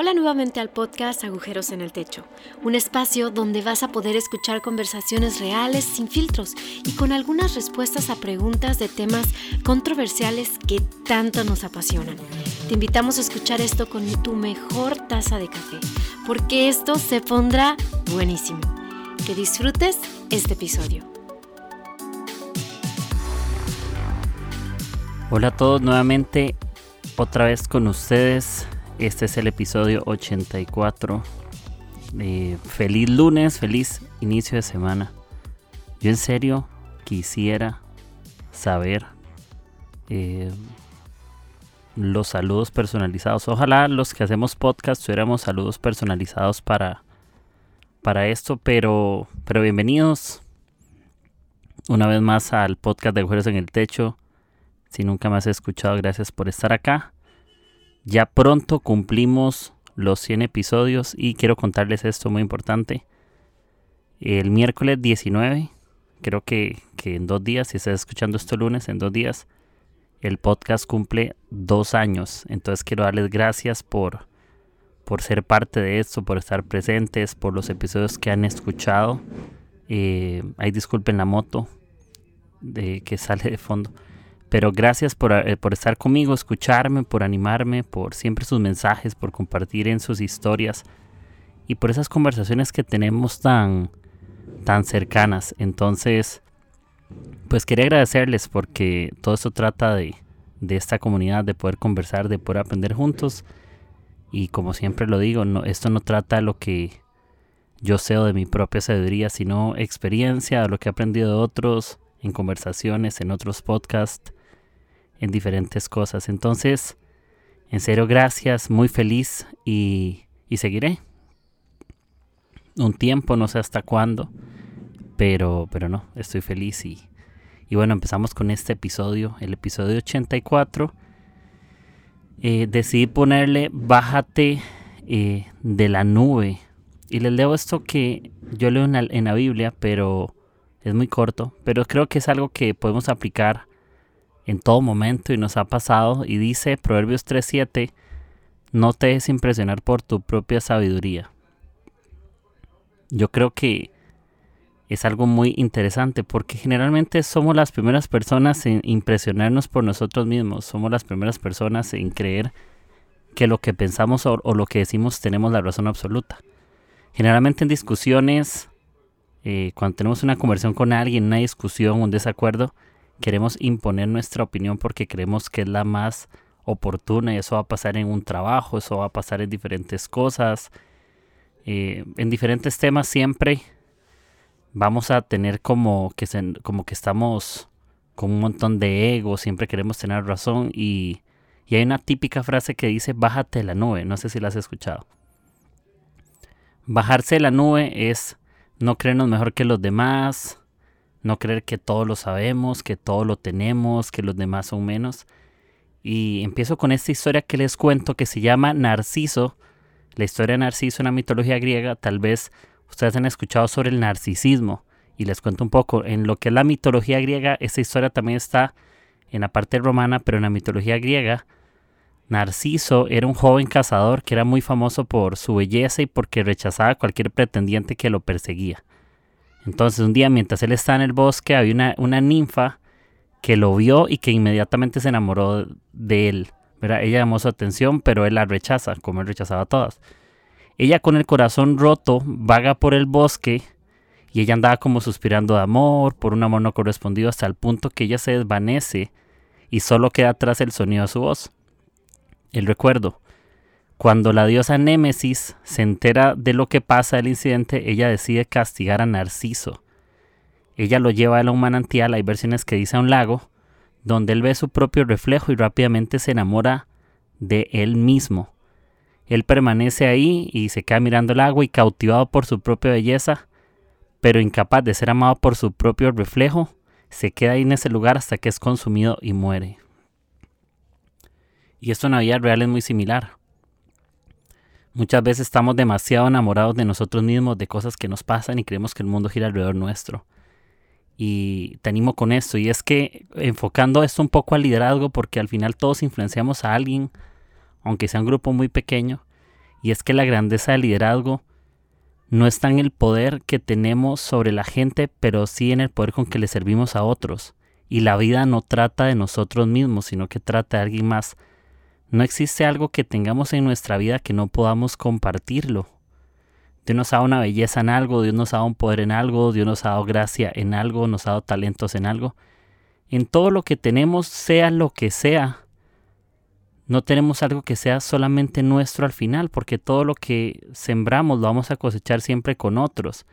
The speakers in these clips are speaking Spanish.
Hola nuevamente al podcast Agujeros en el Techo, un espacio donde vas a poder escuchar conversaciones reales, sin filtros y con algunas respuestas a preguntas de temas controversiales que tanto nos apasionan. Te invitamos a escuchar esto con tu mejor taza de café, porque esto se pondrá buenísimo. Que disfrutes este episodio. Hola a todos nuevamente, otra vez con ustedes este es el episodio 84. Eh, feliz lunes, feliz inicio de semana. Yo en serio quisiera saber eh, los saludos personalizados. Ojalá los que hacemos podcast tuviéramos saludos personalizados para, para esto, pero, pero bienvenidos una vez más al podcast de Agujeros en el Techo. Si nunca me has escuchado, gracias por estar acá. Ya pronto cumplimos los 100 episodios y quiero contarles esto muy importante. El miércoles 19, creo que, en dos días, si estás escuchando esto lunes, en dos días, el podcast cumple dos años. Entonces quiero darles gracias por, por ser parte de esto, por estar presentes, por los episodios que han escuchado. Eh, ahí disculpen la moto de que sale de fondo. Pero gracias eh, por, estar conmigo, escucharme, por animarme, por siempre sus mensajes, por compartir en sus historias y por esas conversaciones que tenemos tan, tan cercanas. Entonces, pues quería agradecerles porque todo esto trata de, de esta comunidad, de poder conversar, de poder aprender juntos. Y como siempre lo digo, no, esto no trata lo que yo sé de mi propia sabiduría, sino experiencia, lo que he aprendido de otros, en conversaciones, en otros podcasts en diferentes cosas. Entonces, en serio, gracias, muy feliz y, y seguiré. Un tiempo, no sé hasta cuándo, pero, pero no, estoy feliz y, y bueno, empezamos con este episodio, el episodio 84. Eh, decidí ponerle Bájate eh, de la nube. Y les leo esto que yo leo en la, en la Biblia, pero es muy corto. Pero creo que es algo que podemos aplicar en todo momento y nos ha pasado. Y dice Proverbios 3.7, no te dejes impresionar por tu propia sabiduría. Yo creo que es algo muy interesante porque generalmente somos las primeras personas en impresionarnos por nosotros mismos. Somos las primeras personas en creer que lo que pensamos o, lo que decimos tenemos la razón absoluta. Generalmente en discusiones, eh, cuando tenemos una conversación con alguien, una discusión, un desacuerdo, queremos imponer nuestra opinión porque creemos que es la más oportuna y eso va a pasar en un trabajo, eso va a pasar en diferentes cosas, eh, en diferentes temas siempre vamos a tener como que, como que estamos con un montón de ego, siempre queremos tener razón y, y hay una típica frase que dice bájate de la nube, no sé si la has escuchado. Bajarse de la nube es no creernos mejor que los demás, no creer que todo lo sabemos, que todo lo tenemos, que los demás son menos. Y empiezo con esta historia que les cuento que se llama Narciso. La historia de Narciso en la mitología griega, tal vez ustedes han escuchado sobre el narcisismo. Y les cuento un poco, en lo que es la mitología griega, esta historia también está en la parte romana, pero en la mitología griega, Narciso era un joven cazador que era muy famoso por su belleza y porque rechazaba a cualquier pretendiente que lo perseguía. Entonces un día mientras él está en el bosque había una, ninfa que lo vio y que inmediatamente se enamoró de él. Ella llamó su atención, pero él la rechaza, como él rechazaba a todas. Ella con el corazón roto vaga por el bosque y ella andaba como suspirando de amor, por un amor no correspondido, hasta el punto que ella se desvanece y solo queda atrás el sonido de su voz. El recuerdo. Cuando la diosa Némesis se entera de lo que pasa del incidente, ella decide castigar a Narciso. Ella lo lleva a la manantial, hay versiones que dice a un lago, donde él ve su propio reflejo y rápidamente se enamora de él mismo. Él permanece ahí y se queda mirando el agua y cautivado por su propia belleza, pero incapaz de ser amado por su propio reflejo, se queda ahí en ese lugar hasta que es consumido y muere. Y esto en la vida real es muy similar. Muchas veces estamos demasiado enamorados de nosotros mismos, de cosas que nos pasan y creemos que el mundo gira alrededor nuestro. Y te animo con esto. Y es que enfocando esto un poco al liderazgo, porque al final todos influenciamos a alguien, aunque sea un grupo muy pequeño. Y es que la grandeza del liderazgo no está en el poder que tenemos sobre la gente, pero sí en el poder con que le servimos a otros. Y la vida no trata de nosotros mismos, sino que trata de alguien más. No existe algo que tengamos en nuestra vida que no podamos compartirlo. Dios nos ha dado una belleza en algo, Dios nos ha dado un poder en algo, Dios nos ha dado gracia en algo, nos ha dado talentos en algo. En todo lo que tenemos, sea lo que sea, no tenemos algo que sea solamente nuestro al final, porque todo lo que sembramos lo vamos a cosechar siempre con otros.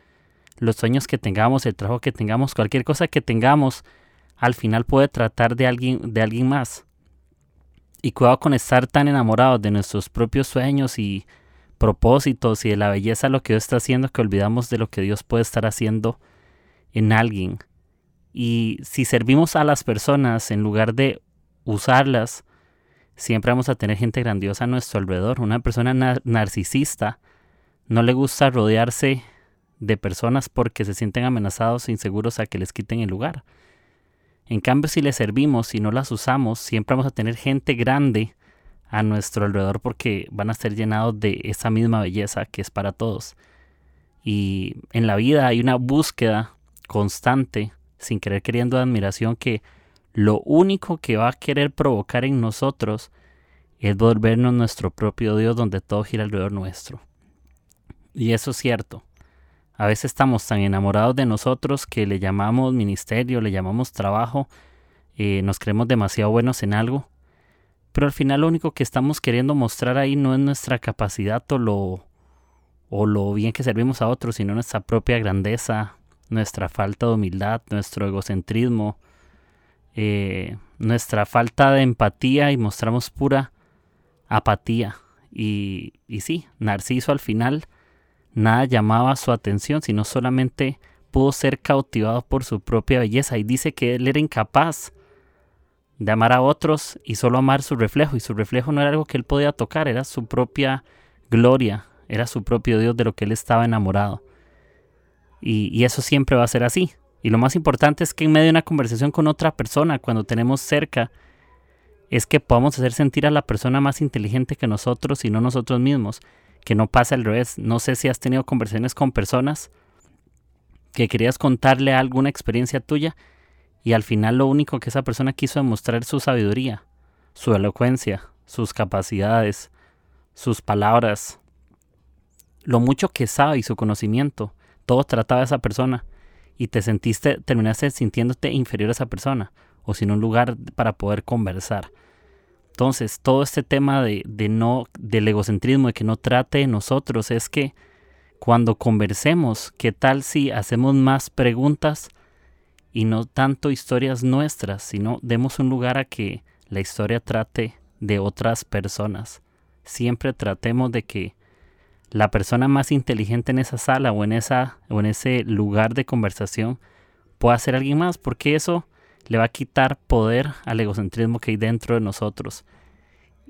Los sueños que tengamos, el trabajo que tengamos, cualquier cosa que tengamos, al final puede tratar de alguien, de alguien más. Y cuidado con estar tan enamorados de nuestros propios sueños y propósitos y de la belleza de lo que Dios está haciendo que olvidamos de lo que Dios puede estar haciendo en alguien. Y si servimos a las personas en lugar de usarlas, siempre vamos a tener gente grandiosa a nuestro alrededor. Una persona narcisista no le gusta rodearse de personas porque se sienten amenazados e inseguros a que les quiten el lugar. En cambio, si les servimos y no las usamos, siempre vamos a tener gente grande a nuestro alrededor porque van a ser llenados de esa misma belleza que es para todos. Y en la vida hay una búsqueda constante, sin querer queriendo, admiración que lo único que va a querer provocar en nosotros es volvernos nuestro propio Dios donde todo gira alrededor nuestro. Y eso es cierto. A veces estamos tan enamorados de nosotros que le llamamos ministerio, le llamamos trabajo, eh, nos creemos demasiado buenos en algo, pero al final lo único que estamos queriendo mostrar ahí no es nuestra capacidad o lo, o lo bien que servimos a otros, sino nuestra propia grandeza, nuestra falta de humildad, nuestro egocentrismo, eh, nuestra falta de empatía y mostramos pura apatía. Y, y sí, Narciso al final nada llamaba su atención, sino solamente pudo ser cautivado por su propia belleza y dice que él era incapaz de amar a otros y solo amar su reflejo y su reflejo no era algo que él podía tocar, era su propia gloria, era su propio Dios de lo que él estaba enamorado. Y, eso siempre va a ser así. Y lo más importante es que en medio de una conversación con otra persona, cuando tenemos cerca, es que podamos hacer sentir a la persona más inteligente que nosotros y no nosotros mismos. Que no pase al revés. No sé si has tenido conversaciones con personas que querías contarle alguna experiencia tuya y al final lo único que esa persona quiso demostrar es su sabiduría, su elocuencia, sus capacidades, sus palabras, lo mucho que sabe y su conocimiento. Todo trataba a esa persona y te sentiste, terminaste sintiéndote inferior a esa persona o sin un lugar para poder conversar. Entonces, todo este tema de, no, del egocentrismo, de que no trate de nosotros, es que cuando conversemos, ¿qué tal si hacemos más preguntas y no tanto historias nuestras, sino demos un lugar a que la historia trate de otras personas? Siempre tratemos de que la persona más inteligente en esa sala o en, esa, o en ese lugar de conversación pueda ser alguien más, porque eso le va a quitar poder al egocentrismo que hay dentro de nosotros.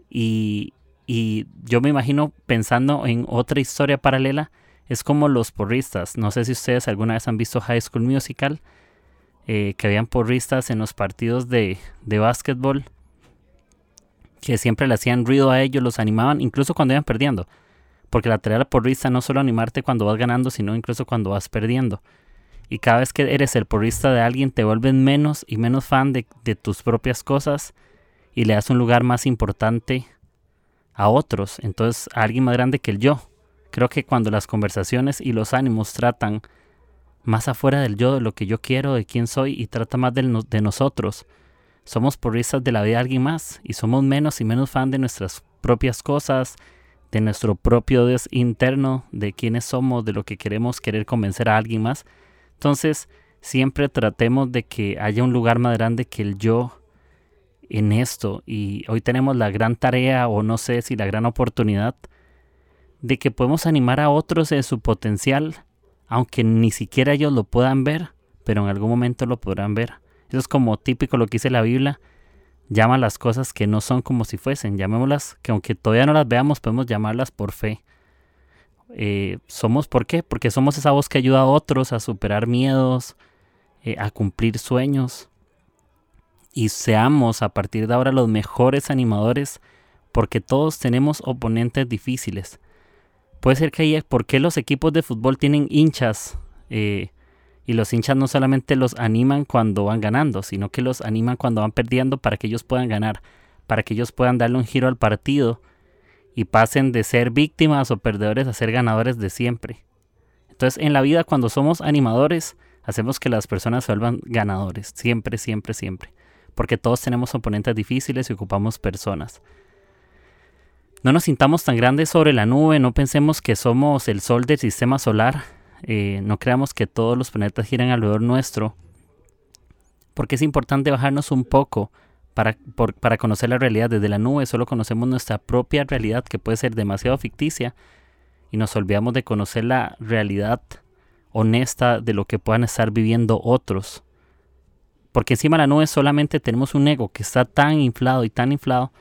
Y, y yo me imagino pensando en otra historia paralela, es como los porristas. No sé si ustedes alguna vez han visto High School Musical, eh, que habían porristas en los partidos de, de básquetbol, que siempre le hacían ruido a ellos, los animaban, incluso cuando iban perdiendo porque la tarea porrista no solo animarte cuando vas ganando, sino incluso cuando vas perdiendo. Y cada vez que eres el porrista de alguien, te vuelves menos y menos fan de, tus propias cosas y le das un lugar más importante a otros, entonces a alguien más grande que el yo. Creo que cuando las conversaciones y los ánimos tratan más afuera del yo, de lo que yo quiero, de quién soy, y trata más de, de nosotros, somos porristas de la vida de alguien más y somos menos y menos fan de nuestras propias cosas, de nuestro propio Dios interno, de quiénes somos, de lo que queremos querer convencer a alguien más. Entonces, siempre tratemos de que haya un lugar más grande que el yo en esto. Y hoy tenemos la gran tarea, o no sé si la gran oportunidad, de que podemos animar a otros en su potencial, aunque ni siquiera ellos lo puedan ver, pero en algún momento lo podrán ver. Eso es como típico lo que dice la Biblia, llama las cosas que no son como si fuesen, llamémoslas, que aunque todavía no las veamos, podemos llamarlas por fe. Eh, somos, ¿por qué? Porque somos esa voz que ayuda a otros a superar miedos, eh, a cumplir sueños. Y seamos a partir de ahora los mejores animadores, porque todos tenemos oponentes difíciles. puede ser que ahí, ¿por qué los equipos de fútbol tienen hinchas? Eh, y los hinchas no solamente los animan cuando van ganando, sino que los animan cuando van perdiendo para que ellos puedan ganar, para que ellos puedan darle un giro al partido y pasen de ser víctimas o perdedores a ser ganadores de siempre. Entonces en la vida cuando somos animadores hacemos que las personas se vuelvan ganadores, siempre, siempre, siempre. Porque todos tenemos oponentes difíciles y ocupamos personas. No nos sintamos tan grandes sobre la nube, no pensemos que somos el sol del sistema solar, eh, no creamos que todos los planetas giran alrededor nuestro, porque es importante bajarnos un poco para, para conocer la realidad. Desde la nube solo conocemos nuestra propia realidad, que puede ser demasiado ficticia, y nos olvidamos de conocer la realidad honesta de lo que puedan estar viviendo otros. Porque encima de la nube solamente tenemos un ego que está tan inflado y tan inflado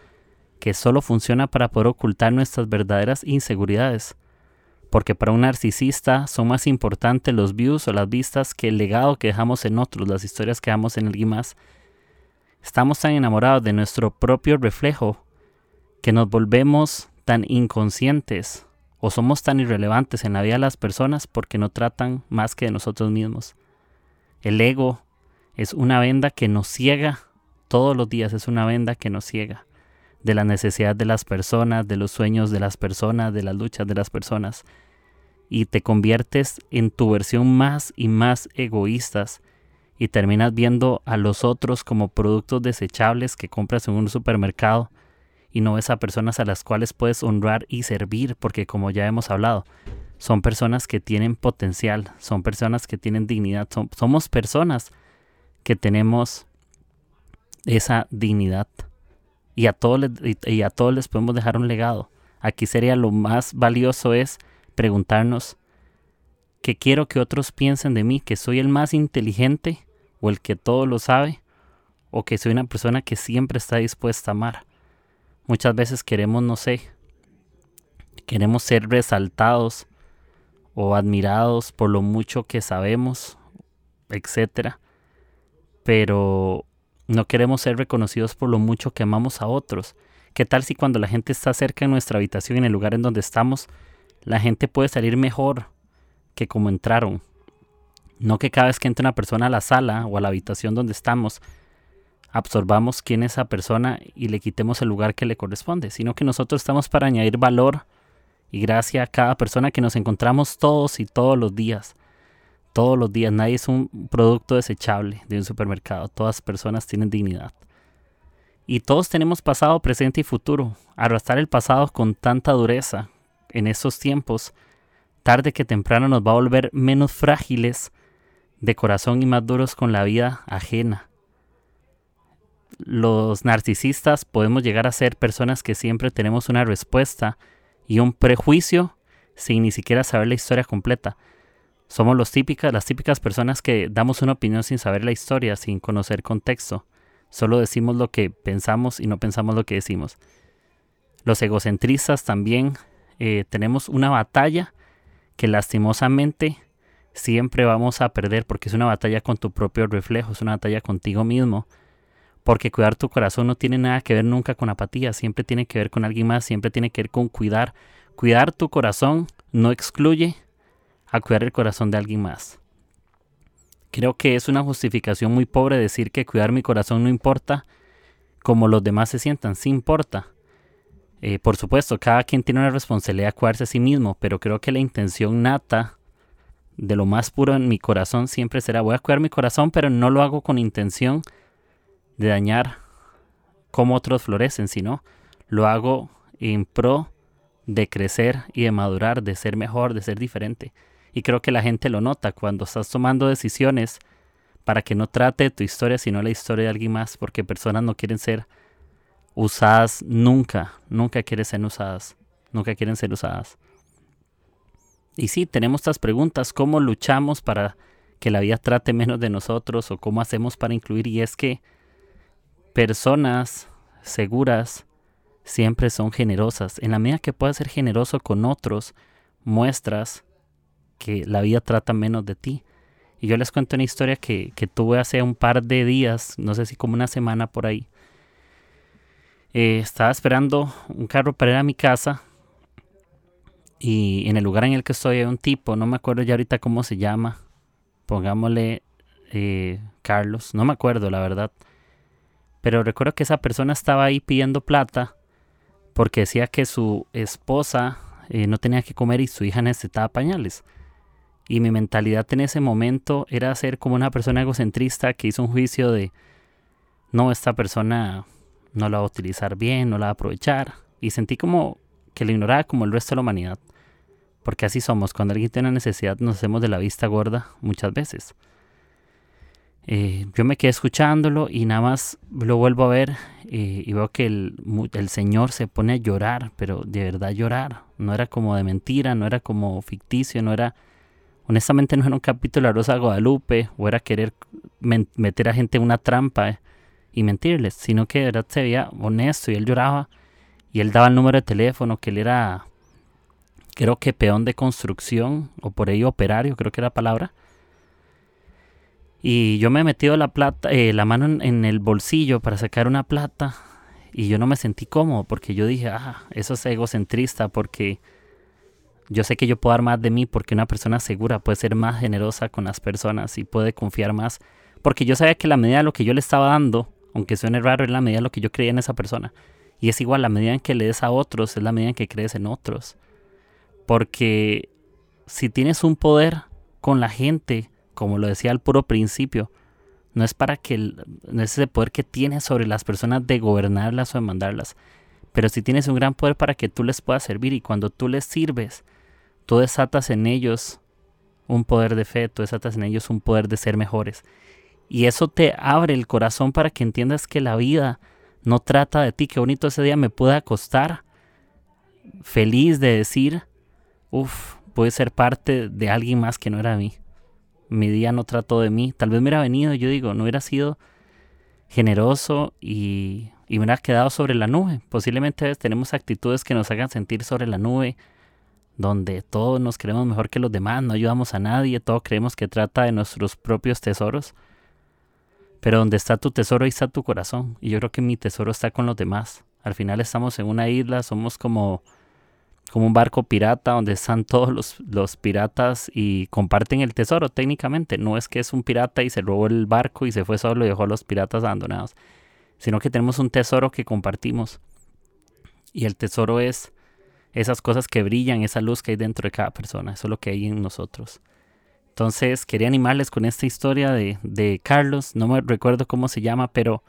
que solo funciona para poder ocultar nuestras verdaderas inseguridades. Porque para un narcisista son más importantes los views o las vistas que el legado que dejamos en otros, las historias que dejamos en alguien más. Estamos tan enamorados de nuestro propio reflejo que nos volvemos tan inconscientes o somos tan irrelevantes en la vida de las personas porque no tratan más que de nosotros mismos. El ego es una venda que nos ciega todos los días, es una venda que nos ciega de la necesidad de las personas, de los sueños de las personas, de las luchas de las personas. Y te conviertes en tu versión más y más egoístas y terminas viendo a los otros como productos desechables que compras en un supermercado y no ves a personas a las cuales puedes honrar y servir, porque como ya hemos hablado, son personas que tienen potencial, son personas que tienen dignidad, somos personas que tenemos esa dignidad. Y a, todos les, y a todos les podemos dejar un legado. Aquí sería lo más valioso es preguntarnos qué quiero que otros piensen de mí, que soy el más inteligente o el que todo lo sabe o que soy una persona que siempre está dispuesta a amar. Muchas veces queremos, no sé, queremos ser resaltados o admirados por lo mucho que sabemos, etcétera. Pero no queremos ser reconocidos por lo mucho que amamos a otros. ¿Qué tal si cuando la gente está cerca de nuestra habitación, en el lugar en donde estamos, la gente puede salir mejor que como entraron? No que cada vez que entra una persona a la sala o a la habitación donde estamos, absorbamos quién es esa persona y le quitemos el lugar que le corresponde, sino que nosotros estamos para añadir valor y gracia a cada persona que nos encontramos todos y todos los días. Todos los días, nadie es un producto desechable de un supermercado, todas personas tienen dignidad. Y todos tenemos pasado, presente y futuro. Arrastrar el pasado con tanta dureza en esos tiempos, tarde que temprano nos va a volver menos frágiles de corazón y más duros con la vida ajena los narcisistas podemos llegar a ser personas que siempre tenemos una respuesta y un prejuicio sin ni siquiera saber la historia completa. Somos los las típicas personas que damos una opinión sin saber la historia, sin conocer contexto. Solo decimos lo que pensamos y no pensamos lo que decimos. Los egocentristas también eh, tenemos una batalla que lastimosamente siempre vamos a perder porque es una batalla con tu propio reflejo, es una batalla contigo mismo porque cuidar tu corazón no tiene nada que ver nunca con apatía, siempre tiene que ver con alguien más, siempre tiene que ver con cuidar. Cuidar tu corazón no excluye a cuidar el corazón de alguien más. Creo que es una justificación muy pobre decir que cuidar mi corazón no importa como los demás se sientan, sí importa. Eh, por supuesto, cada quien tiene una responsabilidad de cuidarse a sí mismo, pero creo que la intención nata de lo más puro en mi corazón siempre será voy a cuidar mi corazón, pero no lo hago con intención de dañar cómo otros florecen, sino lo hago en pro de crecer y de madurar, de ser mejor, de ser diferente. Y creo que la gente lo nota cuando estás tomando decisiones para que no trate tu historia, sino la historia de alguien más, porque personas no quieren ser usadas nunca, nunca quieren ser usadas, nunca quieren ser usadas. Y sí, tenemos estas preguntas, ¿cómo luchamos para que la vida trate menos de nosotros o cómo hacemos para incluir? Y es que personas seguras siempre son generosas. En la medida que puedas ser generoso con otros, muestras que la vida trata menos de ti. Y yo les cuento una historia que, tuve hace un par de días, no sé si como una semana por ahí. Eh, estaba esperando un carro para ir a mi casa Y en el lugar en el que estoy un tipo, no me acuerdo ya ahorita cómo se llama. Pongámosle eh, Carlos, no me acuerdo la verdad. Pero recuerdo que esa persona estaba ahí pidiendo plata porque decía que su esposa eh, no tenía que comer y su hija necesitaba pañales. Y mi mentalidad en ese momento era ser como una persona egocentrista que hizo un juicio de, no, esta persona no la va a utilizar bien, no la va a aprovechar. Y sentí como que la ignoraba como el resto de la humanidad. Porque así somos, cuando alguien tiene una necesidad nos hacemos de la vista gorda muchas veces. Eh, yo me quedé escuchándolo y nada más lo vuelvo a ver eh, y veo que el, Señor se pone a llorar, pero de verdad llorar. No era como de mentira, no era como ficticio, no era... Honestamente no era un capítulo de Rosa Guadalupe o era querer meter a gente en una trampa eh, y mentirles, sino que de verdad se veía honesto y él lloraba y él daba el número de teléfono, que él era, creo que peón de construcción o por ahí operario, creo que era la palabra y yo me he metido la plata, eh, la mano en, el bolsillo para sacar una plata y yo no me sentí cómodo porque yo dije, ah, eso es egocentrista porque yo sé que yo puedo dar más de mí porque una persona segura puede ser más generosa con las personas y puede confiar más. Porque yo sabía que la medida de lo que yo le estaba dando, aunque suene raro, es la medida de lo que yo creía en esa persona. Y es igual, la medida en que le des a otros es la medida en que crees en otros. Porque si tienes un poder con la gente, como lo decía al puro principio, no es para que no es ese poder que tienes sobre las personas de gobernarlas o de mandarlas, pero si tienes un gran poder para que tú les puedas servir y cuando tú les sirves, tú desatas en ellos un poder de fe, tú desatas en ellos un poder de ser mejores. Y eso te abre el corazón para que entiendas que la vida no trata de ti. Qué bonito ese día me puede acostar feliz de decir, uff, puede ser parte de alguien más que no era mí mi día no trató de mí. Tal vez me hubiera venido, yo digo, no hubiera sido generoso y, y me hubiera quedado sobre la nube. Posiblemente tenemos actitudes que nos hagan sentir sobre la nube, donde todos nos creemos mejor que los demás, no ayudamos a nadie, todos creemos que trata de nuestros propios tesoros. Pero donde está tu tesoro, ahí está tu corazón. Y yo creo que mi tesoro está con los demás. Al final estamos en una isla, somos como como un barco pirata donde están todos los, los, piratas y comparten el tesoro técnicamente. No es que es un pirata y se robó el barco y se fue solo y dejó a los piratas abandonados, sino que tenemos un tesoro que compartimos. Y el tesoro es esas cosas que brillan, esa luz que hay dentro de cada persona, eso es lo que hay en nosotros. Entonces quería animarles con esta historia de, de Carlos, no me recuerdo cómo se llama, pero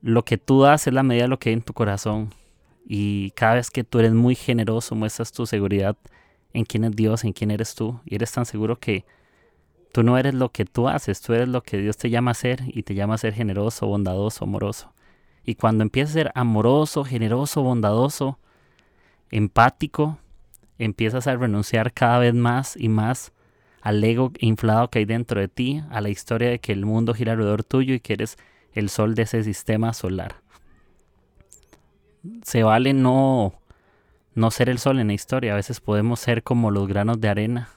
lo que tú das es la medida de lo que hay en tu corazón y cada vez que tú eres muy generoso, muestras tu seguridad en quién es Dios, en quién eres tú. Y eres tan seguro que tú no eres lo que tú haces, tú eres lo que Dios te llama a ser y te llama a ser generoso, bondadoso, amoroso. Y cuando empiezas a ser amoroso, generoso, bondadoso, empático, empiezas a renunciar cada vez más y más al ego inflado que hay dentro de ti, a la historia de que el mundo gira alrededor tuyo y que eres el sol de ese sistema solar se vale no, no ser el sol en la historia. A veces podemos ser como los granos de arena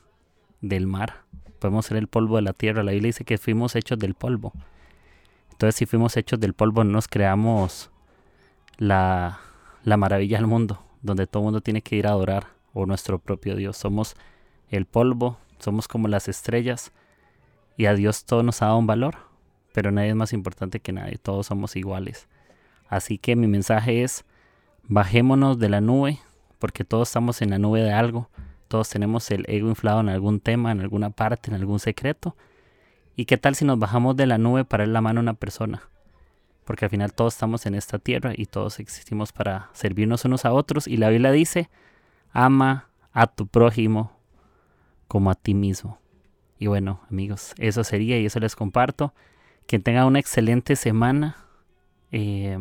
del mar. Podemos ser el polvo de la tierra. La Biblia dice que fuimos hechos del polvo. Entonces, si fuimos hechos del polvo, no nos creamos la, la maravilla del mundo, donde todo el mundo tiene que ir a adorar, o nuestro propio Dios. Somos el polvo, somos como las estrellas, y a Dios todo nos ha dado un valor, pero nadie es más importante que nadie, todos somos iguales. Así que mi mensaje es, bajémonos de la nube, porque todos estamos en la nube de algo, todos tenemos el ego inflado en algún tema, en alguna parte, en algún secreto. ¿Y qué tal si nos bajamos de la nube para dar la mano a una persona? Porque al final todos estamos en esta tierra y todos existimos para servirnos unos a otros. Y la Biblia dice, ama a tu prójimo como a ti mismo. Y bueno, amigos, eso sería y eso les comparto. Que tengan una excelente semana. Eh,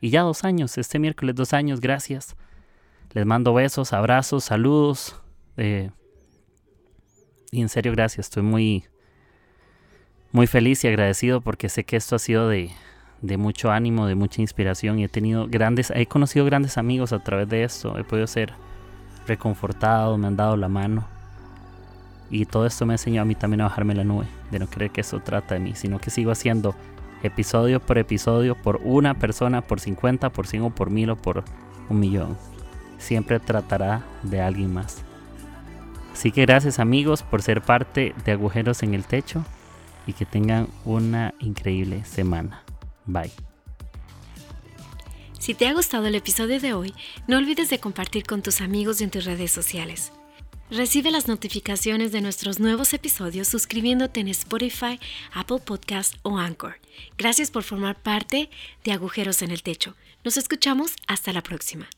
y ya dos años, este miércoles dos años, gracias. Les mando besos, abrazos, saludos. Eh, y en serio, gracias. Estoy muy, muy feliz y agradecido porque sé que esto ha sido de, de mucho ánimo, de mucha inspiración y he tenido grandes, he conocido grandes amigos a través de esto. He podido ser reconfortado, me han dado la mano. Y todo esto me enseñó a mí también a bajarme la nube, de no creer que eso trata de mí, sino que sigo haciendo episodio por episodio, por una persona, por 50, por 100 o por 1000 o por un millón. siempre tratará de alguien más. Así que gracias amigos por ser parte de Agujeros en el Techo y que tengan una increíble semana. Bye. Si te ha gustado el episodio de hoy, no olvides de compartir con tus amigos y en tus redes sociales. Recibe las notificaciones de nuestros nuevos episodios suscribiéndote en Spotify, Apple Podcast o Anchor. Gracias por formar parte de Agujeros en el Techo. Nos escuchamos hasta la próxima.